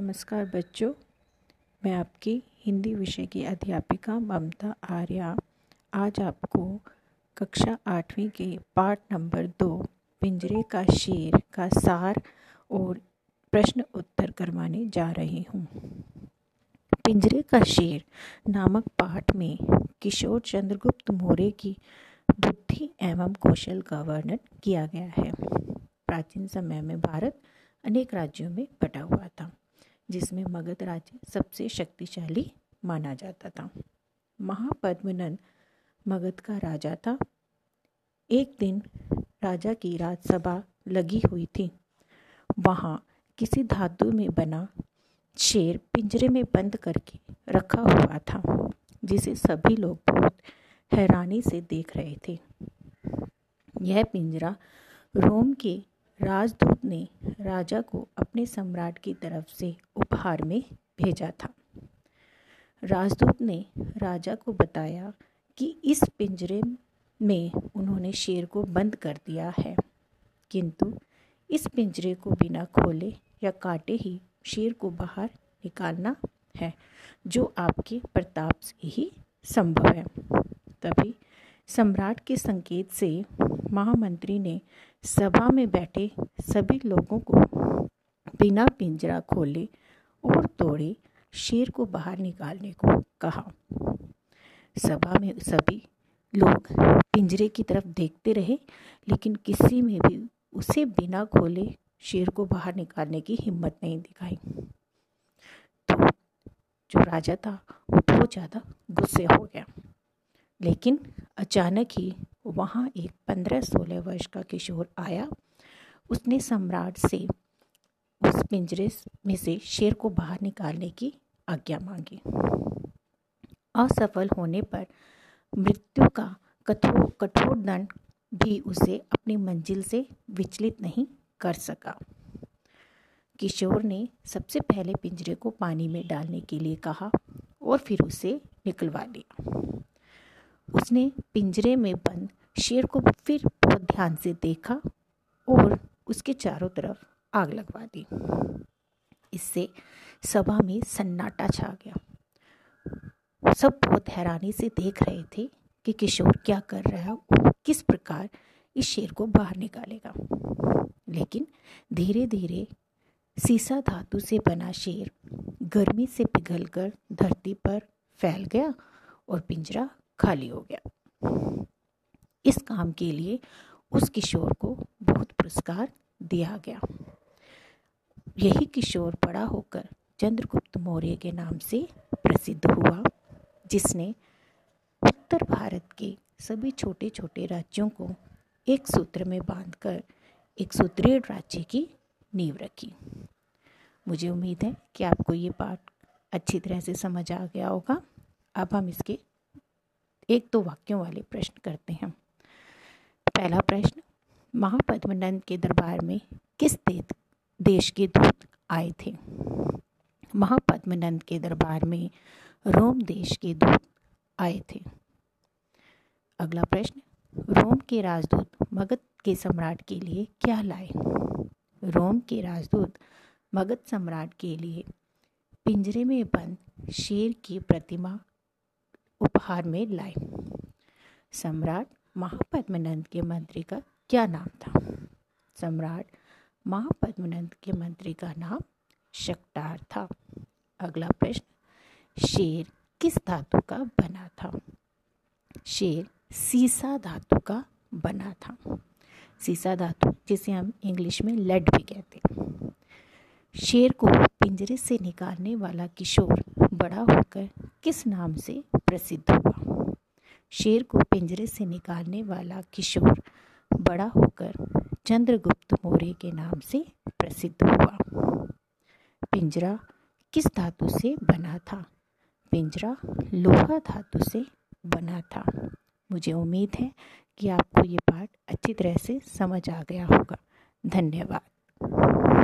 नमस्कार बच्चों, मैं आपकी हिंदी विषय की अध्यापिका ममता आर्या। आज आपको कक्षा आठवीं के पाठ नंबर दो, पिंजरे का शेर का सार और प्रश्न उत्तर करवाने जा रही हूँ। पिंजरे का शेर नामक पाठ में किशोर चंद्रगुप्त मौर्य की बुद्धि एवं कौशल का वर्णन किया गया है। प्राचीन समय में भारत अनेक राज्यों में बटा हुआ था। जिसमें मगध राज्य सबसे शक्तिशाली माना जाता था। महापद्मनंद मगध का राजा था। एक दिन राजा की राजसभा लगी हुई थी। वहाँ किसी धातु में बना शेर पिंजरे में बंद करके रखा हुआ था, जिसे सभी लोग बहुत हैरानी से देख रहे थे। यह पिंजरा रोम के राजदूत ने राजा को अपने सम्राट की तरफ़ से उपहार में भेजा था। राजदूत ने राजा को बताया कि इस पिंजरे में उन्होंने शेर को बंद कर दिया है, किंतु इस पिंजरे को बिना खोले या काटे ही शेर को बाहर निकालना है, जो आपके प्रताप से ही संभव है। तभी सम्राट के संकेत से महामंत्री ने सभा में बैठे सभी लोगों को बिना पिंजरा खोले और तोड़े शेर को बाहर निकालने को कहा। सभा में सभी लोग पिंजरे की तरफ़ देखते रहे, लेकिन किसी में भी उसे बिना खोले शेर को बाहर निकालने की हिम्मत नहीं दिखाई। तो जो राजा था, वो बहुत ज़्यादा गुस्से हो गया। लेकिन अचानक ही वहाँ एक पंद्रह सोलह वर्ष का किशोर आया। उसने सम्राट से पिंजरे में से शेर को बाहर निकालने की आज्ञा मांगी। असफल होने पर मृत्यु का कठोर कठोर दंड भी उसे अपनी मंजिल से विचलित नहीं कर सका। किशोर ने सबसे पहले पिंजरे को पानी में डालने के लिए कहा और फिर उसे निकलवा लिया। उसने पिंजरे में बंद शेर को फिर बहुत ध्यान से देखा और उसके चारों तरफ़ आग लगवा दी। इससे सभा में सन्नाटा छा गया। सब बहुत हैरानी से देख रहे थे कि किशोर क्या कर रहा है और किस प्रकार इस शेर को बाहर निकालेगा। लेकिन धीरे धीरे सीसा धातु से बना शेर गर्मी से पिघलकर धरती पर फैल गया और पिंजरा खाली हो गया। इस काम के लिए उस किशोर को बहुत पुरस्कार दिया गया। यही किशोर बड़ा होकर चंद्रगुप्त मौर्य के नाम से प्रसिद्ध हुआ, जिसने उत्तर भारत के सभी छोटे छोटे राज्यों को एक सूत्र में बांधकर एक सुदृढ़ राज्य की नींव रखी। मुझे उम्मीद है कि आपको ये पाठ अच्छी तरह से समझ आ गया होगा। अब हम इसके एक दो वाक्यों वाले प्रश्न करते हैं। पहला प्रश्न, महापद्मनंद के दरबार में किस देश के दूत आए थे। महापद्मनंद के दरबार में रोम देश के दूत आए थे। अगला प्रश्न, रोम के राजदूत मगध के सम्राट के लिए क्या लाए? रोम के राजदूत मगध सम्राट के लिए पिंजरे में बंद शेर की प्रतिमा उपहार में लाए। सम्राट महापद्मनंद के मंत्री का क्या नाम था? सम्राट महापद्मनंद के मंत्री का नाम शक्टार था। अगला प्रश्न, शेर किस धातु का बना था? शेर सीसा धातु का बना था। सीसा धातु, जिसे हम इंग्लिश में लेड भी कहते हैं। शेर को पिंजरे से निकालने वाला किशोर बड़ा होकर किस नाम से प्रसिद्ध हुआ? शेर को पिंजरे से निकालने वाला किशोर बड़ा होकर चंद्रगुप्त मौर्य के नाम से प्रसिद्ध हुआ। पिंजरा किस धातु से बना था? पिंजरा लोहा धातु से बना था। मुझे उम्मीद है कि आपको ये पाठ अच्छी तरह से समझ आ गया होगा। धन्यवाद।